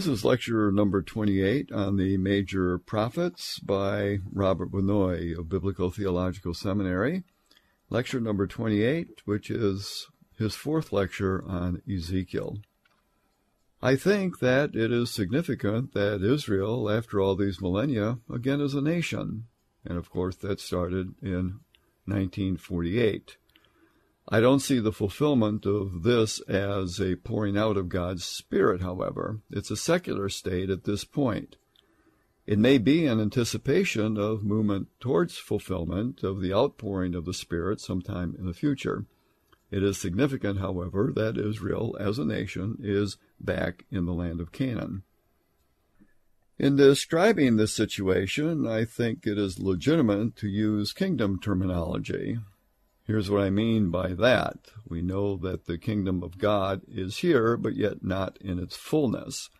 This is lecture number 28 on the major prophets by Robert Vannoy of Biblical Theological Seminary. Lecture number 28, which is his fourth lecture on Ezekiel. I think that it is significant that Israel, after all these millennia, again is a nation. And of course, that started in 1948. I don't see the fulfillment of this as a pouring out of God's Spirit, however. It's a secular state at this point. It may be an anticipation of movement towards fulfillment of the outpouring of the Spirit sometime in the future. It is significant, however, that Israel as a nation is back in the land of Canaan. In describing this situation, I think it is legitimate to use kingdom terminology. Here's what I mean by that. We know that the kingdom of God is here, but yet not in its fullness.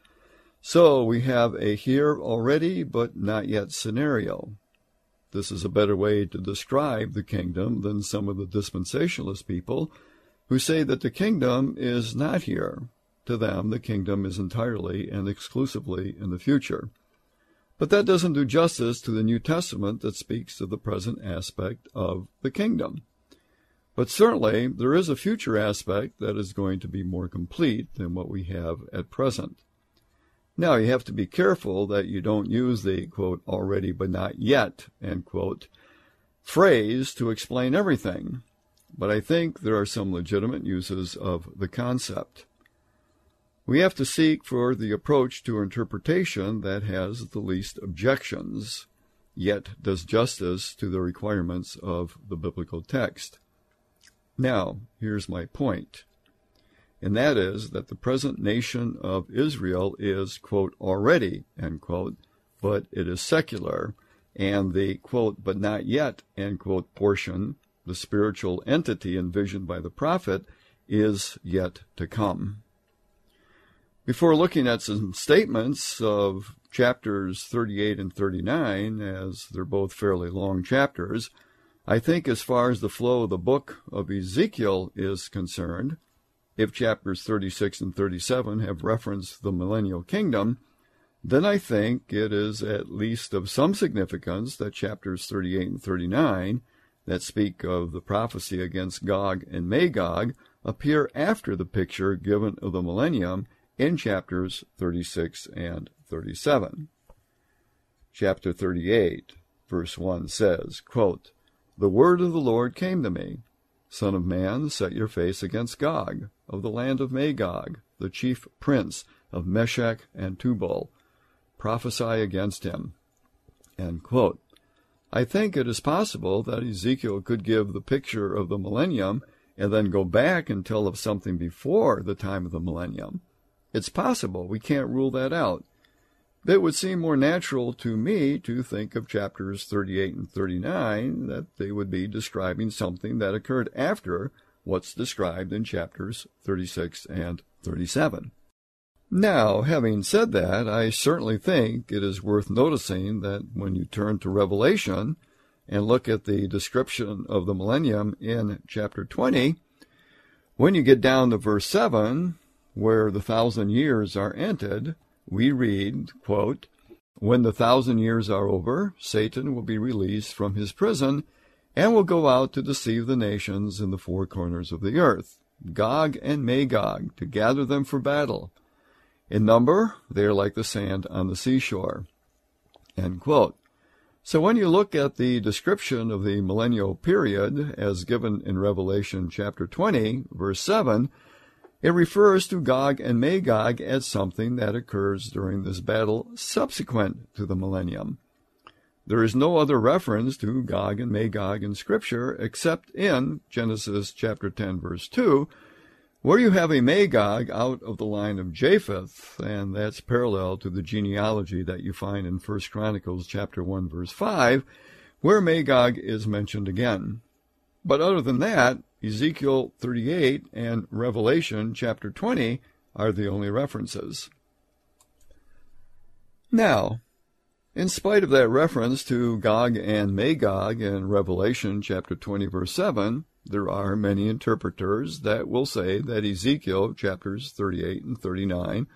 So we have a here already, but not yet scenario. This is a better way to describe the kingdom than some of the dispensationalist people who say that the kingdom is not here. To them, the kingdom is entirely and exclusively in the future. But that doesn't do justice to the New Testament that speaks of the present aspect of the kingdom. But certainly, there is a future aspect that is going to be more complete than what we have at present. Now, you have to be careful that you don't use the, quote, already but not yet, end quote, phrase to explain everything. But I think there are some legitimate uses of the concept. We have to seek for the approach to interpretation that has the least objections, yet does justice to the requirements of the biblical text. Now, here's my point, and that is that the present nation of Israel is, quote, already, end quote, but it is secular, and the, quote, but not yet, end quote, portion, the spiritual entity envisioned by the prophet, is yet to come. Before looking at some statements of chapters 38 and 39, as they're both fairly long chapters, I think, as far as the flow of the book of Ezekiel is concerned, if chapters 36 and 37 have referenced the millennial kingdom, then I think it is at least of some significance that chapters 38 and 39, that speak of the prophecy against Gog and Magog, appear after the picture given of the millennium in chapters 36 and 37. Chapter 38, verse 1 says, quote, the word of the Lord came to me Son of man, set your face against Gog, of the land of Magog, the chief prince of Meshech and Tubal. Prophesy against him. I think it is possible that Ezekiel could give the picture of the millennium and then go back and tell of something before the time of the millennium. It's possible. We can't rule that out. It would seem more natural to me to think of chapters 38 and 39 that they would be describing something that occurred after what's described in chapters 36 and 37. Now, having said that, I certainly think it is worth noticing that when you turn to Revelation and look at the description of the millennium in chapter 20, when you get down to verse 7, where the thousand years are ended, we read, quote, When the thousand years are over, Satan will be released from his prison and will go out to deceive the nations in the four corners of the earth, Gog and Magog, to gather them for battle. In number, they are like the sand on the seashore. So when you look at the description of the millennial period as given in Revelation chapter 20, verse 7, it refers to Gog and Magog as something that occurs during this battle subsequent to the millennium. There is no other reference to Gog and Magog in Scripture except in Genesis chapter 10 verse 2, where you have a Magog out of the line of Japheth, and that's parallel to the genealogy that you find in 1 Chronicles chapter 1 verse 5, where Magog is mentioned again. But other than that, Ezekiel 38 and Revelation chapter 20 are the only references. Now, in spite of that reference to Gog and Magog in Revelation chapter 20 verse 7, there are many interpreters that will say that Ezekiel chapters 38 and 39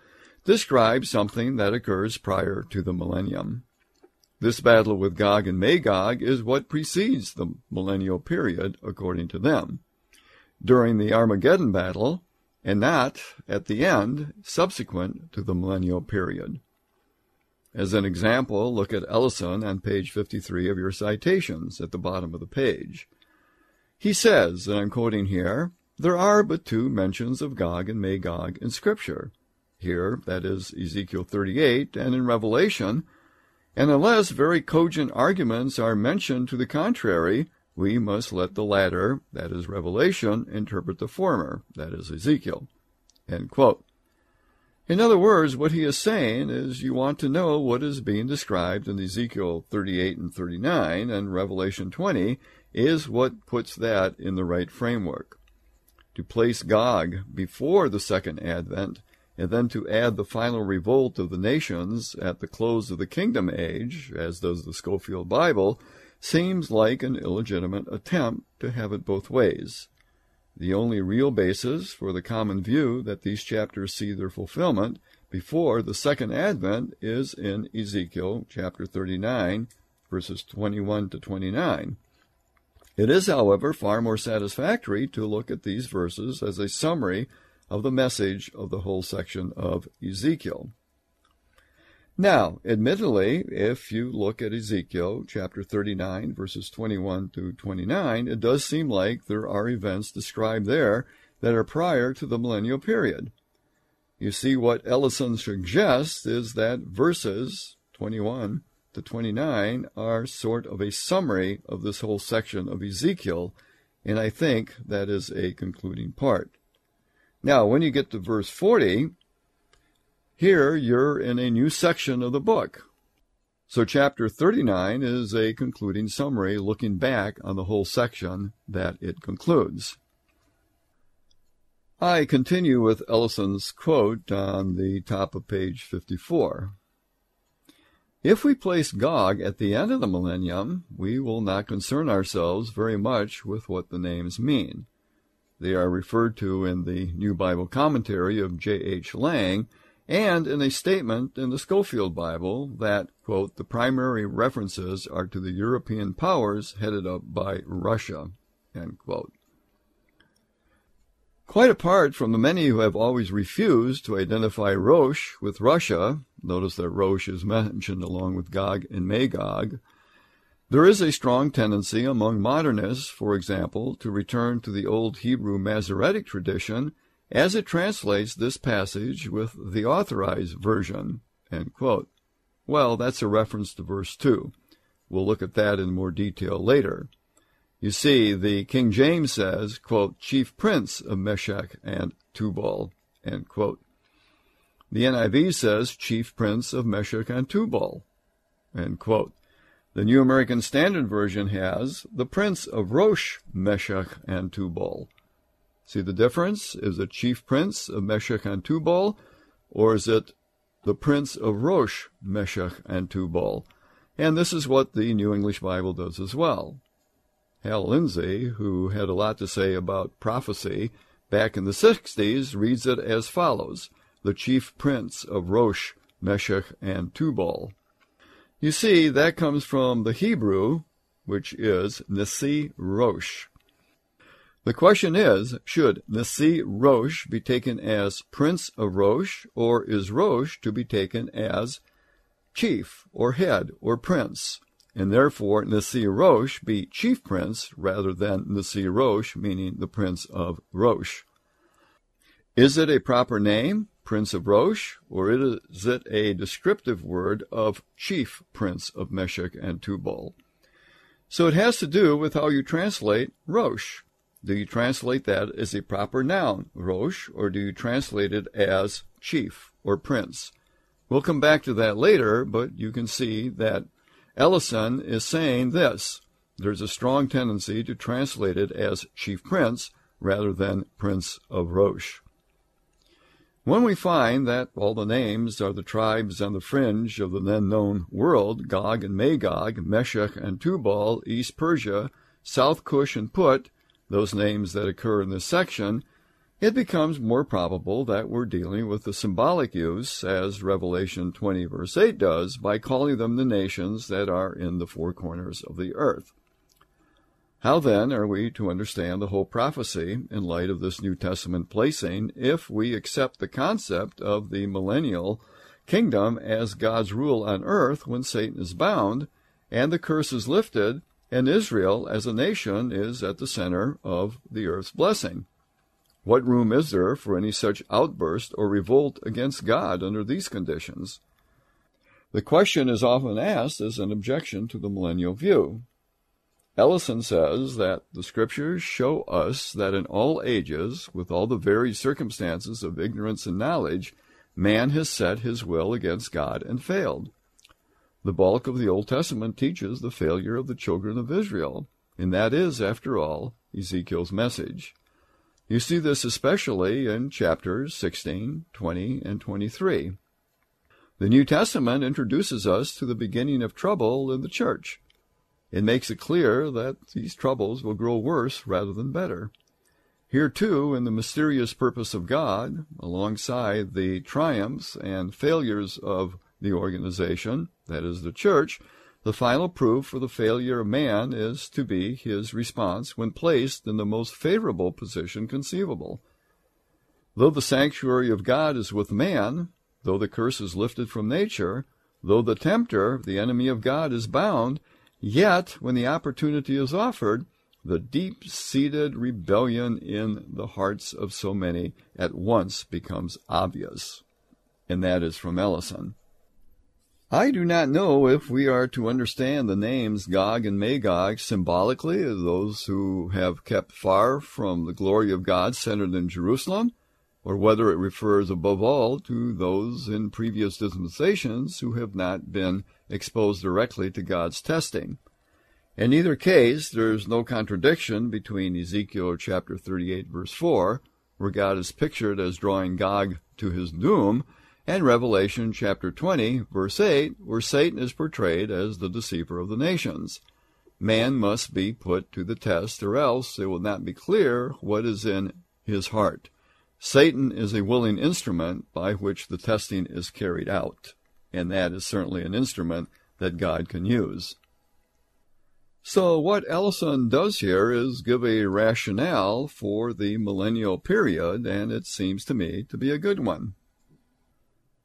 describe something that occurs prior to the millennium. This battle with Gog and Magog is what precedes the millennial period, according to them. During the Armageddon battle, and not at the end subsequent to the millennial period. As an example, look at Ellison on page 53 of your citations at the bottom of the page. He says, and I'm quoting here, there are but two mentions of Gog and Magog in Scripture. Here, that is Ezekiel 38, and in Revelation, and unless very cogent arguments are mentioned to the contrary, we must let the latter, that is Revelation, interpret the former, that is Ezekiel. In other words, what he is saying is you want to know what is being described in Ezekiel 38 and 39 and Revelation 20 is what puts that in the right framework. To place Gog before the second advent and then to add the final revolt of the nations at the close of the kingdom age, as does the Scofield Bible, seems like an illegitimate attempt to have it both ways. The only real basis for the common view that these chapters see their fulfillment before the second advent is in Ezekiel chapter 39, verses 21 to 29. It is, however, far more satisfactory to look at these verses as a summary of the message of the whole section of Ezekiel. Now, admittedly, if you look at Ezekiel chapter 39, verses 21 to 29, it does seem like there are events described there that are prior to the millennial period. You see, what Ellison suggests is that verses 21 to 29 are sort of a summary of this whole section of Ezekiel, and I think that is a concluding part. Now, when you get to verse 40, here you're in a new section of the book. So, chapter 39 is a concluding summary looking back on the whole section that it concludes. I continue with Ellison's quote on the top of page 54. If we place Gog at the end of the millennium, we will not concern ourselves very much with what the names mean. They are referred to in the New Bible Commentary of J. H. Lang and in a statement in the Scofield Bible that, quote, the primary references are to the European powers headed up by Russia, end quote. Quite apart from the many who have always refused to identify Rosh with Russia, notice that Rosh is mentioned along with Gog and Magog, there is a strong tendency among modernists, for example, to return to the old Hebrew Masoretic tradition as it translates this passage with the authorized version. Well, that's a reference to verse 2. We'll look at that in more detail later. You see, the King James says, quote, chief prince of Meshech and Tubal, end quote. The NIV says chief prince of Meshech and Tubal, end quote. The New American Standard Version has the Prince of Rosh, Meshech, and Tubal. See the difference? Is it Chief Prince of Meshech and Tubal, or is it the Prince of Rosh, Meshech, and Tubal? And this is what the New English Bible does as well. Hal Lindsey, who had a lot to say about prophecy back in the 60s, reads it as follows The Chief Prince of Rosh, Meshech, and Tubal. You see, that comes from the Hebrew, which is Nasi Rosh. The question is, should Nasi Rosh be taken as Prince of Rosh, or is Rosh to be taken as chief, or head, or prince? And therefore Nasi Rosh be chief prince rather than Nasi Rosh, meaning the prince of Rosh. Is it a proper name? Prince of Rosh, or is it a descriptive word of chief prince of Meshech and Tubal? So it has to do with how you translate Rosh. Do you translate that as a proper noun, Rosh, or do you translate it as chief or prince? We'll come back to that later, but you can see that Ellison is saying this. There's a strong tendency to translate it as chief prince rather than prince of Rosh. When we find that all the names are the tribes on the fringe of the then known world, Gog and Magog, Meshech and Tubal, East Persia, South Cush and Put, those names that occur in this section, it becomes more probable that we're dealing with the symbolic use, as Revelation 20, verse 8 does, by calling them the nations that are in the four corners of the earth. How then are we to understand the whole prophecy in light of this New Testament placing if we accept the concept of the millennial kingdom as God's rule on earth when Satan is bound and the curse is lifted and Israel as a nation is at the center of the earth's blessing? What room is there for any such outburst or revolt against God under these conditions? The question is often asked as an objection to the millennial view. Ellison says that the scriptures show us that in all ages, with all the varied circumstances of ignorance and knowledge, man has set his will against God and failed. The bulk of the Old Testament teaches the failure of the children of Israel, and that is, after all, Ezekiel's message. You see this especially in chapters 16, 20, and 23. The New Testament introduces us to the beginning of trouble in the church. It makes it clear that these troubles will grow worse rather than better. Here, too, in the mysterious purpose of God, alongside the triumphs and failures of the organization, that is, the church, the final proof for the failure of man is to be his response when placed in the most favorable position conceivable. Though the sanctuary of God is with man, though the curse is lifted from nature, though the tempter, the enemy of God, is bound, yet when the opportunity is offered, the deep seated rebellion in the hearts of so many at once becomes obvious. And that is from Ellison. I do not know if we are to understand the names Gog and Magog symbolically as those who have kept far from the glory of God centered in Jerusalem, or whether it refers above all to those in previous dispensations who have not been exposed directly to God's testing. In either case, there is no contradiction between Ezekiel chapter 38 verse 4, where God is pictured as drawing Gog to his doom, and Revelation chapter 20, verse 8, where Satan is portrayed as the deceiver of the nations. Man must be put to the test, or else it will not be clear what is in his heart. Satan is a willing instrument by which the testing is carried out, and that is certainly an instrument that God can use. So, what Ellison does here is give a rationale for the millennial period, and it seems to me to be a good one.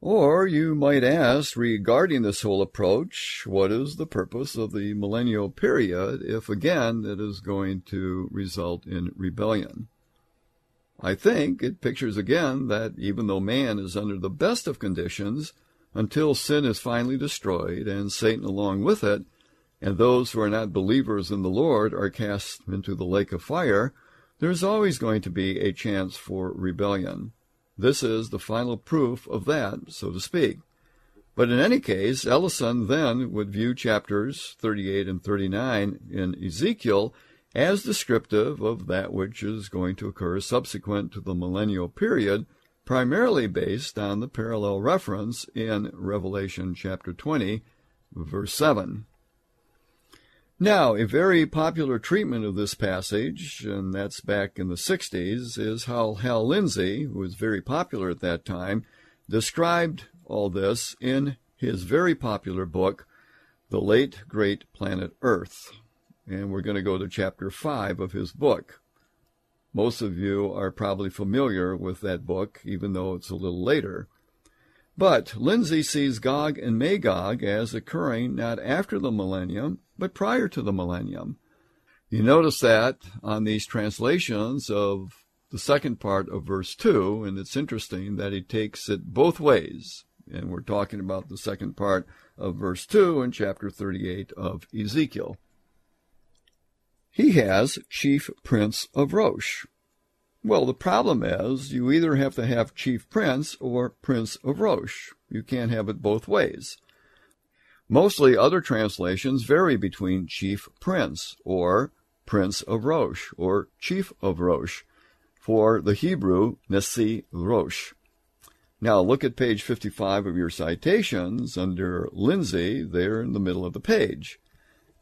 Or you might ask, regarding this whole approach, what is the purpose of the millennial period if again it is going to result in rebellion? I think it pictures again that even though man is under the best of conditions, until sin is finally destroyed and Satan along with it, and those who are not believers in the Lord are cast into the lake of fire, there's always going to be a chance for rebellion. This is the final proof of that, so to speak. But in any case, Ellison then would view chapters 38 and 39 in Ezekiel as descriptive of that which is going to occur subsequent to the millennial period, primarily based on the parallel reference in Revelation chapter 20, verse 7. Now, a very popular treatment of this passage, and that's back in the 60s, is how Hal Lindsey, who was very popular at that time, described all this in his very popular book, The Late Great Planet Earth. And we're going to go to chapter 5 of his book. Most of you are probably familiar with that book, even though it's a little later. But Lindsey sees Gog and Magog as occurring not after the millennium, but prior to the millennium. You notice that on these translations of the second part of verse 2, and it's interesting that he takes it both ways. And we're talking about the second part of verse 2 in chapter 38 of Ezekiel. He has chief prince of Rosh. Well, the problem is you either have to have chief prince or prince of Rosh. You can't have it both ways. Mostly other translations vary between chief prince or prince of Rosh or chief of Rosh For the Hebrew, Nasi Rosh. Now look at page 55 of your citations under Lindsey there in the middle of the page.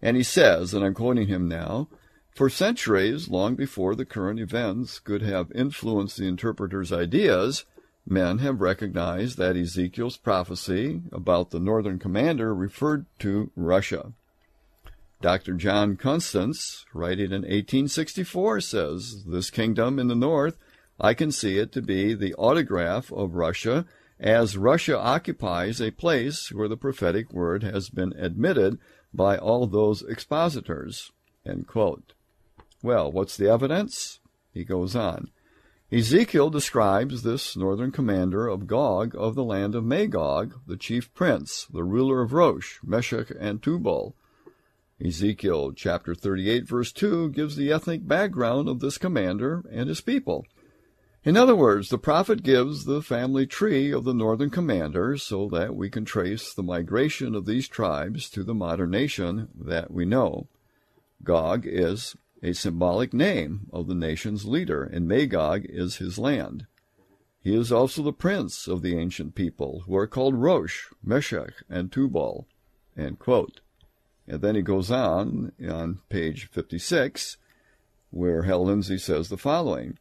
And he says, and I'm quoting him now, For centuries, long before the current events could have influenced the interpreter's ideas, men have recognized that Ezekiel's prophecy about the northern commander referred to Russia. Dr. John Constance, writing in 1864, says, This kingdom in the north, I can see it to be the autograph of Russia, as Russia occupies a place where the prophetic word has been admitted by all those expositors. Well, what's the evidence? He goes on. Ezekiel describes this northern commander of Gog of the land of Magog, the chief prince, the ruler of Rosh, Meshech, and Tubal. Ezekiel chapter 38 verse 2 gives the ethnic background of this commander and his people. In other words, the prophet gives the family tree of the northern commander so that we can trace the migration of these tribes to the modern nation that we know. Gog is a symbolic name of the nation's leader, and Magog is his land. He is also the prince of the ancient people, who are called Rosh, Meshech, and Tubal. And then he goes on, on page 56, where Hal Lindsey says the following.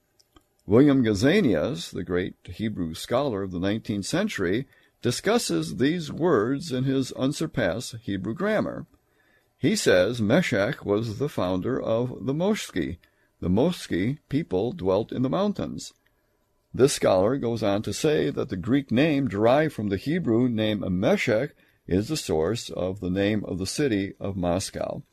William Gesenius, the great Hebrew scholar of the 19th century, discusses these words in his unsurpassed Hebrew grammar. He says Meshech was the founder of the Moshki. The Moshki people dwelt in the mountains. This scholar goes on to say that the Greek name derived from the Hebrew name Meshech is the source of the name of the city of Moscow.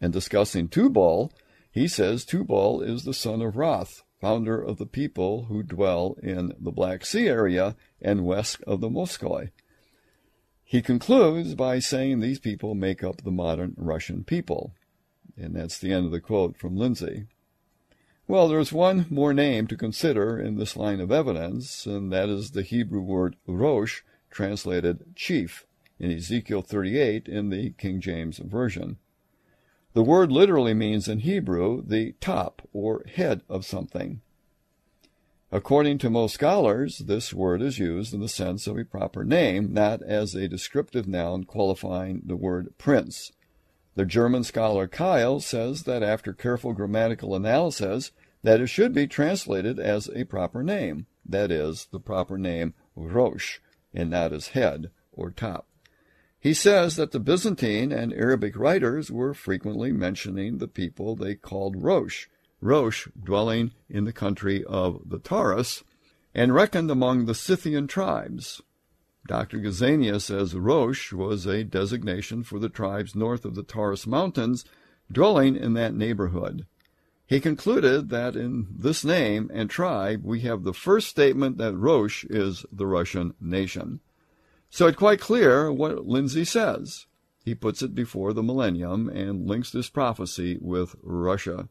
In discussing Tubal, he says Tubal is the son of Roth, founder of the people who dwell in the Black Sea area and west of the Moskoi. He concludes by saying these people make up the modern Russian people. And that's the end of the quote from Lindsey. Well, there's one more name to consider in this line of evidence, and that is the Hebrew word rosh, translated chief, in Ezekiel 38 in the King James Version. The word literally means in Hebrew the top or head of something. According to most scholars, this word is used in the sense of a proper name, not as a descriptive noun qualifying the word prince. The German scholar Keil says that after careful grammatical analysis, that it should be translated as a proper name, that is, the proper name Rosh, and not as head or top. He says that the Byzantine and Arabic writers were frequently mentioning the people they called Rosh, Rosh dwelling in the country of the Taurus, and reckoned among the Scythian tribes. Dr. Gesenius says Rosh was a designation for the tribes north of the Taurus Mountains dwelling in that neighborhood. He concluded that in this name and tribe we have the first statement that Rosh is the Russian nation. So it's quite clear what Lindsey says. He puts it before the millennium and links this prophecy with Russia.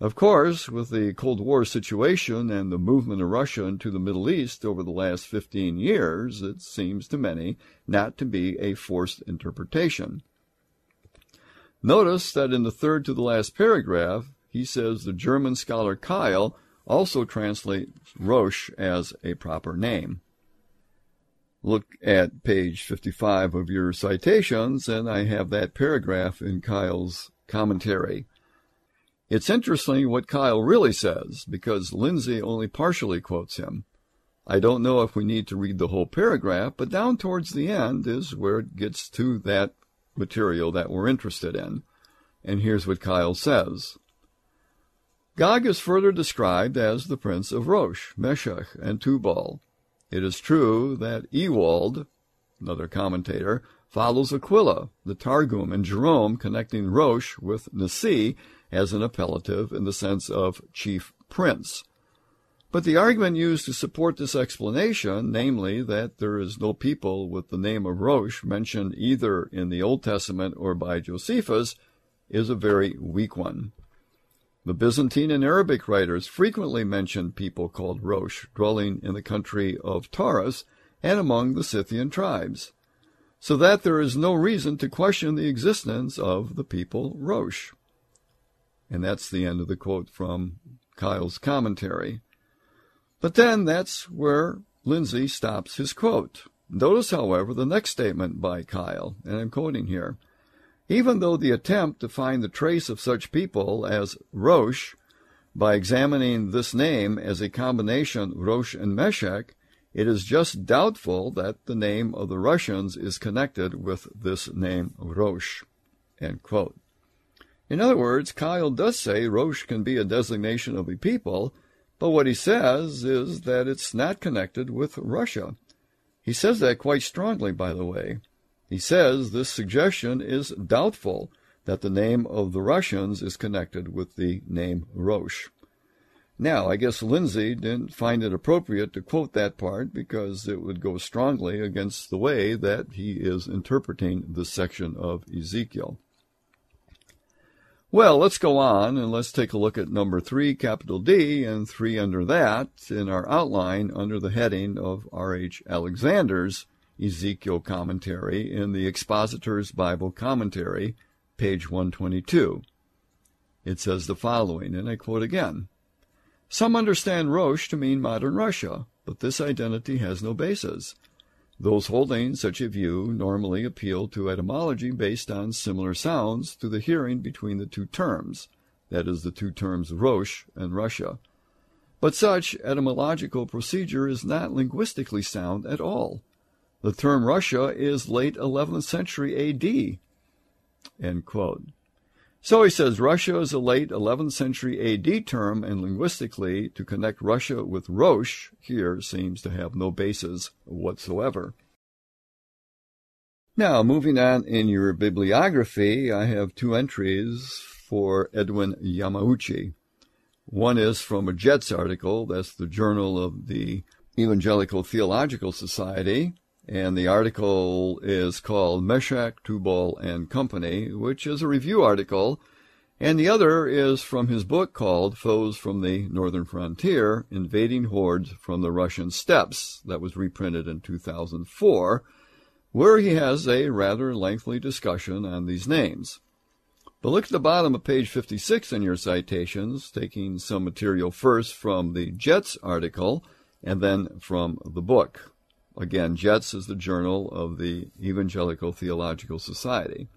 Of course, with the Cold War situation and the movement of Russia into the Middle East over the last 15 years, it seems to many not to be a forced interpretation. Notice that in the third to the last paragraph, he says the German scholar Keil also translates Rosh as a proper name. Look at page 55 of your citations, and I have that paragraph in Keil's commentary. It's interesting what Keil really says, because Lindsey only partially quotes him. I don't know if we need to read the whole paragraph, but down towards the end is where it gets to that material that we're interested in. And here's what Keil says. Gog is further described as the prince of Rosh, Meshach, and Tubal. It is true that Ewald, another commentator, follows Aquila, the Targum, and Jerome connecting Rosh with Nasi as an appellative in the sense of chief prince. But the argument used to support this explanation, namely that there is no people with the name of Rosh mentioned either in the Old Testament or by Josephus, is a very weak one. The Byzantine and Arabic writers frequently mention people called Rosh dwelling in the country of Taurus and among the Scythian tribes, so that there is no reason to question the existence of the people Rosh. And that's the end of the quote from Keil's commentary. But then that's where Lindsey stops his quote. Notice, however, the next statement by Keil, and I'm quoting here. Even though the attempt to find the trace of such people as Rosh by examining this name as a combination Rosh and Meshech, it is just doubtful that the name of the Russians is connected with this name Rosh. In other words, Keil does say Rosh can be a designation of a people, but what he says is that it's not connected with Russia. He says that quite strongly, by the way. He says this suggestion is doubtful that the name of the Russians is connected with the name Rosh. Now, I guess Lindsey didn't find it appropriate to quote that part because it would go strongly against the way that he is interpreting this section of Ezekiel. Well, let's go on and let's take a look at number three, capital D, and three under that in our outline under the heading of R.H. Alexander's Ezekiel commentary in the Expositor's Bible Commentary, page 122. It says the following, and I quote again Some understand Rosh to mean modern Russia, but this identity has no basis. Those holding such a view normally appeal to etymology based on similar sounds to the hearing between the two terms, that is, the two terms Rosh and Russia. But such etymological procedure is not linguistically sound at all. The term Russia is late 11th century AD. End quote. So he says Russia is a late 11th century AD term, and linguistically, to connect Russia with Rosh here seems to have no basis whatsoever. Now, moving on in your bibliography, I have two entries for Edwin Yamauchi. One is from a JETS article, that's the Journal of the Evangelical Theological Society, and the article is called Meshech, Tubal, and Company, which is a review article, and the other is from his book called Foes from the Northern Frontier, Invading Hordes from the Russian Steppes, that was reprinted in 2004, where he has a rather lengthy discussion on these names. But look at the bottom of page 56 in your citations, taking some material first from the JETS article and then from the book. Again, JETS is the journal of the Evangelical Theological Society.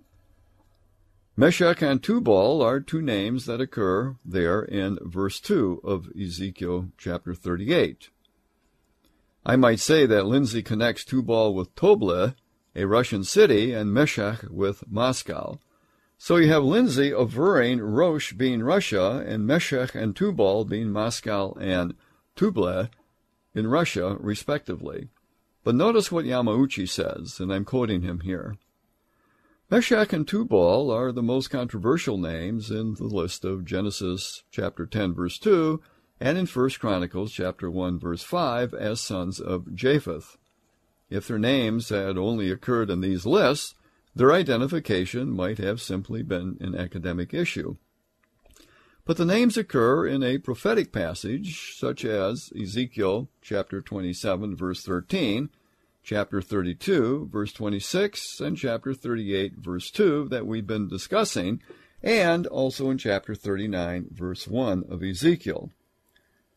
Meshech and Tubal are two names that occur there in verse 2 of Ezekiel chapter 38. I might say that Lindsey connects Tubal with Toble, a Russian city, and Meshech with Moscow. So you have Lindsey averring Rosh being Russia and Meshech and Tubal being Moscow and Tuble in Russia, respectively. But notice what Yamauchi says, and I'm quoting him here. Meshech and Tubal are the most controversial names in the list of Genesis chapter 10 verse 2 and in 1 Chronicles chapter 1 verse 5 as sons of Japheth. If their names had only occurred in these lists, their identification might have simply been an academic issue. But the names occur in a prophetic passage such as Ezekiel chapter 27 verse 13 chapter 32, verse 26, and chapter 38, verse 2 that we've been discussing, and also in chapter 39, verse 1 of Ezekiel.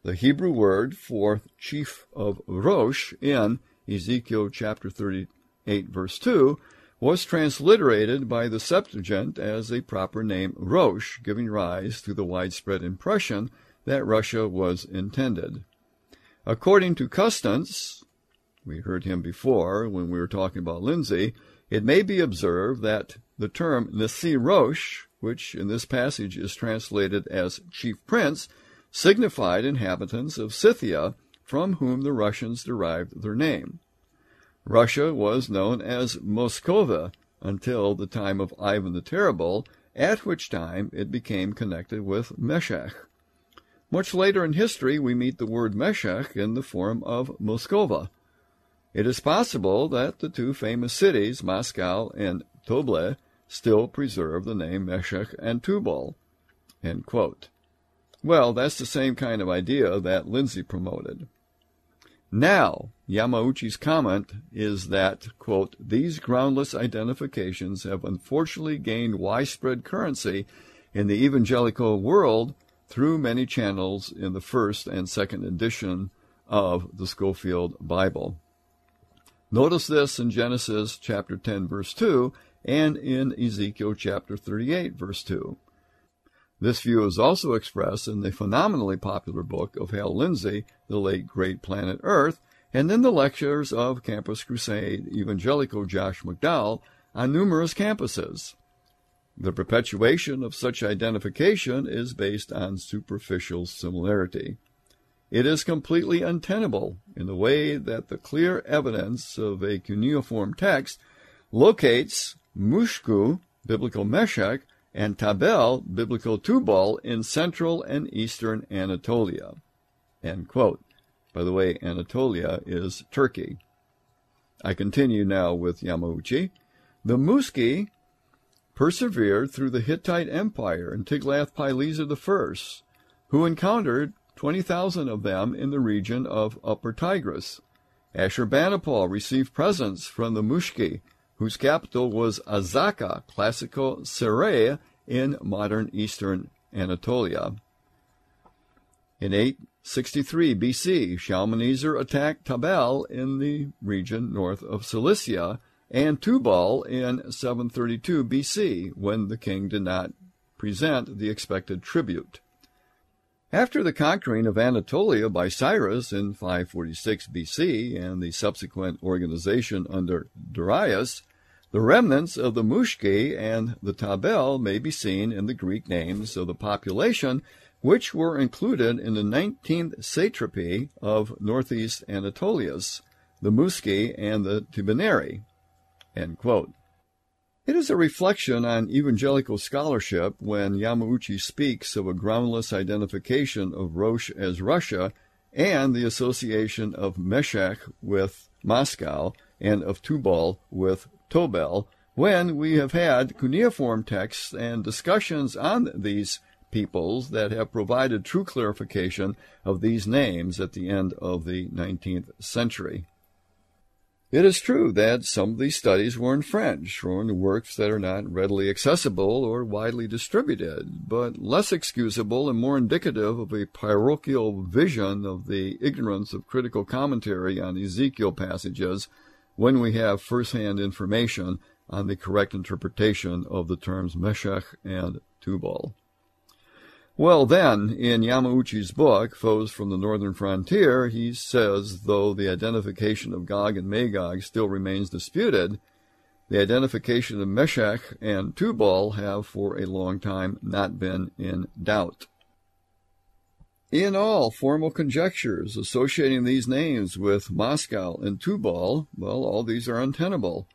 The Hebrew word for chief of Rosh in Ezekiel chapter 38, verse 2 was transliterated by the Septuagint as a proper name Rosh, giving rise to the widespread impression that Russia was intended. According to Custance, we heard him before when we were talking about Lindsey, it may be observed that the term Nasi Rosh, which in this passage is translated as chief prince, signified inhabitants of Scythia, from whom the Russians derived their name. Russia was known as Moscova until the time of Ivan the Terrible, at which time it became connected with Meshech. Much later in history, we meet the word Meshech in the form of Moscova. It is possible that the two famous cities, Moscow and Toble, still preserve the name Meshech and Tubal. Well, that's the same kind of idea that Lindsey promoted. Now, Yamauchi's comment is that, quote, these groundless identifications have unfortunately gained widespread currency in the evangelical world through many channels in the first and second edition of the Scofield Bible. Notice this in Genesis chapter 10 verse 2 and in Ezekiel chapter 38, verse 2. This view is also expressed in the phenomenally popular book of Hal Lindsey, The Late Great Planet Earth, and in the lectures of Campus Crusade evangelical Josh McDowell on numerous campuses. The perpetuation of such identification is based on superficial similarity. It is completely untenable in the way that the clear evidence of a cuneiform text locates Mushku, biblical Meshech, and Tabal, biblical Tubal, in central and eastern Anatolia. By the way, Anatolia is Turkey. I continue now with Yamauchi. The Muski persevered through the Hittite Empire and Tiglath-Pileser I, who encountered 20,000 of them in the region of Upper Tigris. Ashurbanipal received presents from the Mushki, whose capital was Azaka, classical Syria, in modern eastern Anatolia. In 863 BC, Shalmaneser attacked Tabal in the region north of Cilicia and Tubal in 732 BC, when the king did not present the expected tribute. After the conquering of Anatolia by Cyrus in 546 BC and the subsequent organization under Darius, the remnants of the Mushki and the Tabal may be seen in the Greek names of the population which were included in the 19th satrapy of northeast Anatolias, the Muski and the Tibareni. It is a reflection on evangelical scholarship when Yamauchi speaks of a groundless identification of Rosh as Russia and the association of Meshech with Moscow and of Tubal with Tobel, when we have had cuneiform texts and discussions on these peoples that have provided true clarification of these names at the end of the 19th century. It is true that some of these studies were in French or in works that are not readily accessible or widely distributed, but less excusable and more indicative of a parochial vision of the ignorance of critical commentary on Ezekiel passages when we have first-hand information on the correct interpretation of the terms Meshech and Tubal. Well, then, in Yamauchi's book, Foes from the Northern Frontier, he says, though the identification of Gog and Magog still remains disputed, the identification of Meshach and Tubal have for a long time not been in doubt. In all formal conjectures associating these names with Moscow and Tubal, well, all these are untenable.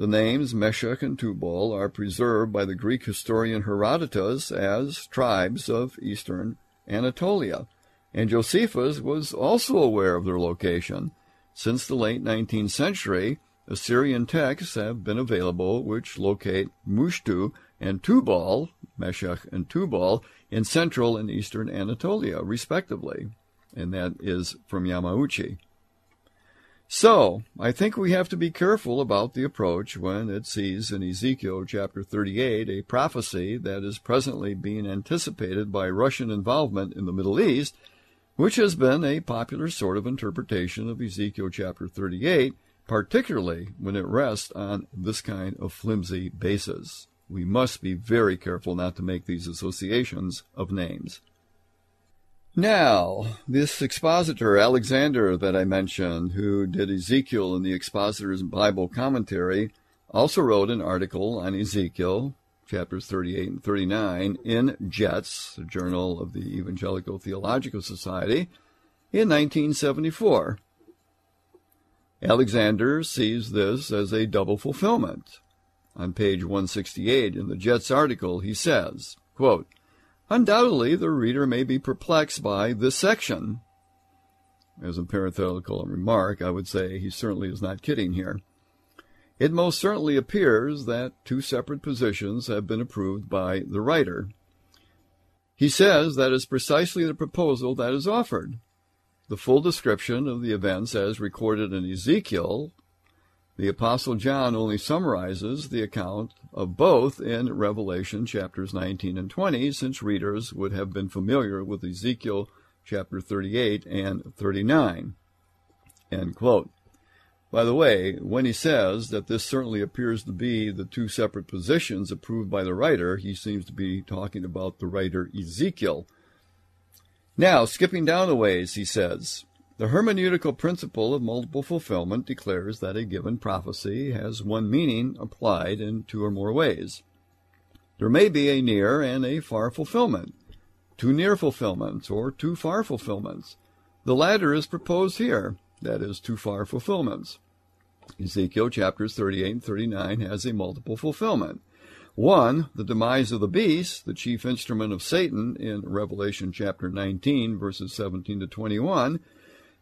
The names Meshech and Tubal are preserved by the Greek historian Herodotus as tribes of eastern Anatolia, and Josephus was also aware of their location. Since the late 19th century, Assyrian texts have been available which locate Mushtu and Tubal, Meshech and Tubal, in central and eastern Anatolia, respectively. And that is from Yamauchi. So, I think we have to be careful about the approach when it sees in Ezekiel chapter 38 a prophecy that is presently being anticipated by Russian involvement in the Middle East, which has been a popular sort of interpretation of Ezekiel chapter 38, particularly when it rests on this kind of flimsy basis. We must be very careful not to make these associations of names. Now, this expositor, Alexander, that I mentioned, who did Ezekiel in the Expositor's Bible Commentary, also wrote an article on Ezekiel, chapters 38 and 39, in JETS, the Journal of the Evangelical Theological Society, in 1974. Alexander sees this as a double fulfillment. On page 168 in the JETS article, he says, quote, Undoubtedly, the reader may be perplexed by this section. As a parenthetical remark, I would say he certainly is not kidding here. It most certainly appears that two separate positions have been approved by the writer. He says that is precisely the proposal that is offered. The full description of the events as recorded in Ezekiel the Apostle John only summarizes the account of both in Revelation chapters 19 and 20, since readers would have been familiar with Ezekiel chapter 38 and 39. End quote. By the way, when he says that this certainly appears to be the two separate positions approved by the writer, he seems to be talking about the writer Ezekiel. Now, skipping down a ways, he says, the hermeneutical principle of multiple fulfillment declares that a given prophecy has one meaning applied in two or more ways. There may be a near and a far fulfillment, two near fulfillments, or two far fulfillments. The latter is proposed here that is, two far fulfillments. Ezekiel chapters 38 and 39 has a multiple fulfillment. One, the demise of the beast, the chief instrument of Satan in Revelation chapter 19, verses 17 to 21,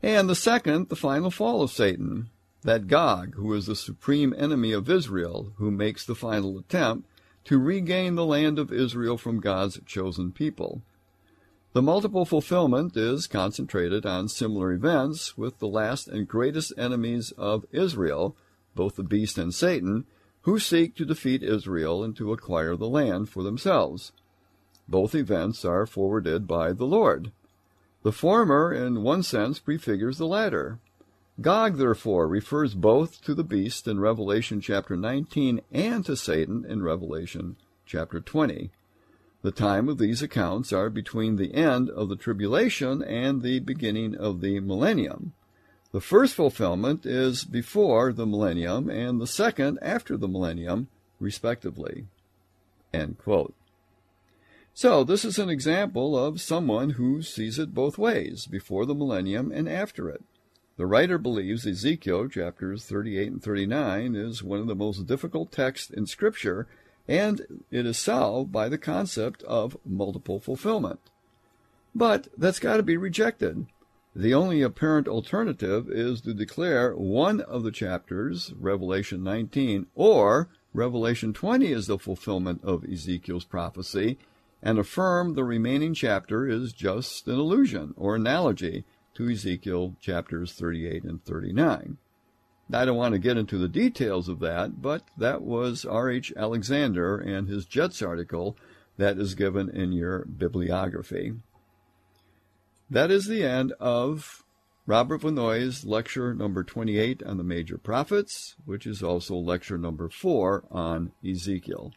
and the second, the final fall of Satan, that Gog, who is the supreme enemy of Israel, who makes the final attempt to regain the land of Israel from God's chosen people. The multiple fulfillment is concentrated on similar events with the last and greatest enemies of Israel, both the beast and Satan, who seek to defeat Israel and to acquire the land for themselves. Both events are forwarded by the Lord. The former, in one sense, prefigures the latter. Gog, therefore, refers both to the beast in Revelation chapter 19 and to Satan in Revelation chapter 20. The time of these accounts are between the end of the tribulation and the beginning of the millennium. The first fulfillment is before the millennium, and the second after the millennium, respectively. So, this is an example of someone who sees it both ways, before the millennium and after it. The writer believes Ezekiel chapters 38 and 39 is one of the most difficult texts in Scripture and it is solved by the concept of multiple fulfillment. But that's got to be rejected. The only apparent alternative is to declare one of the chapters, Revelation 19, or Revelation 20 is the fulfillment of Ezekiel's prophecy, and affirm the remaining chapter is just an allusion or analogy to Ezekiel chapters 38 and 39. I don't want to get into the details of that, but that was R.H. Alexander and his JETS article that is given in your bibliography. That is the end of Robert Vannoy's lecture number 28 on the major prophets, which is also lecture number 4 on Ezekiel.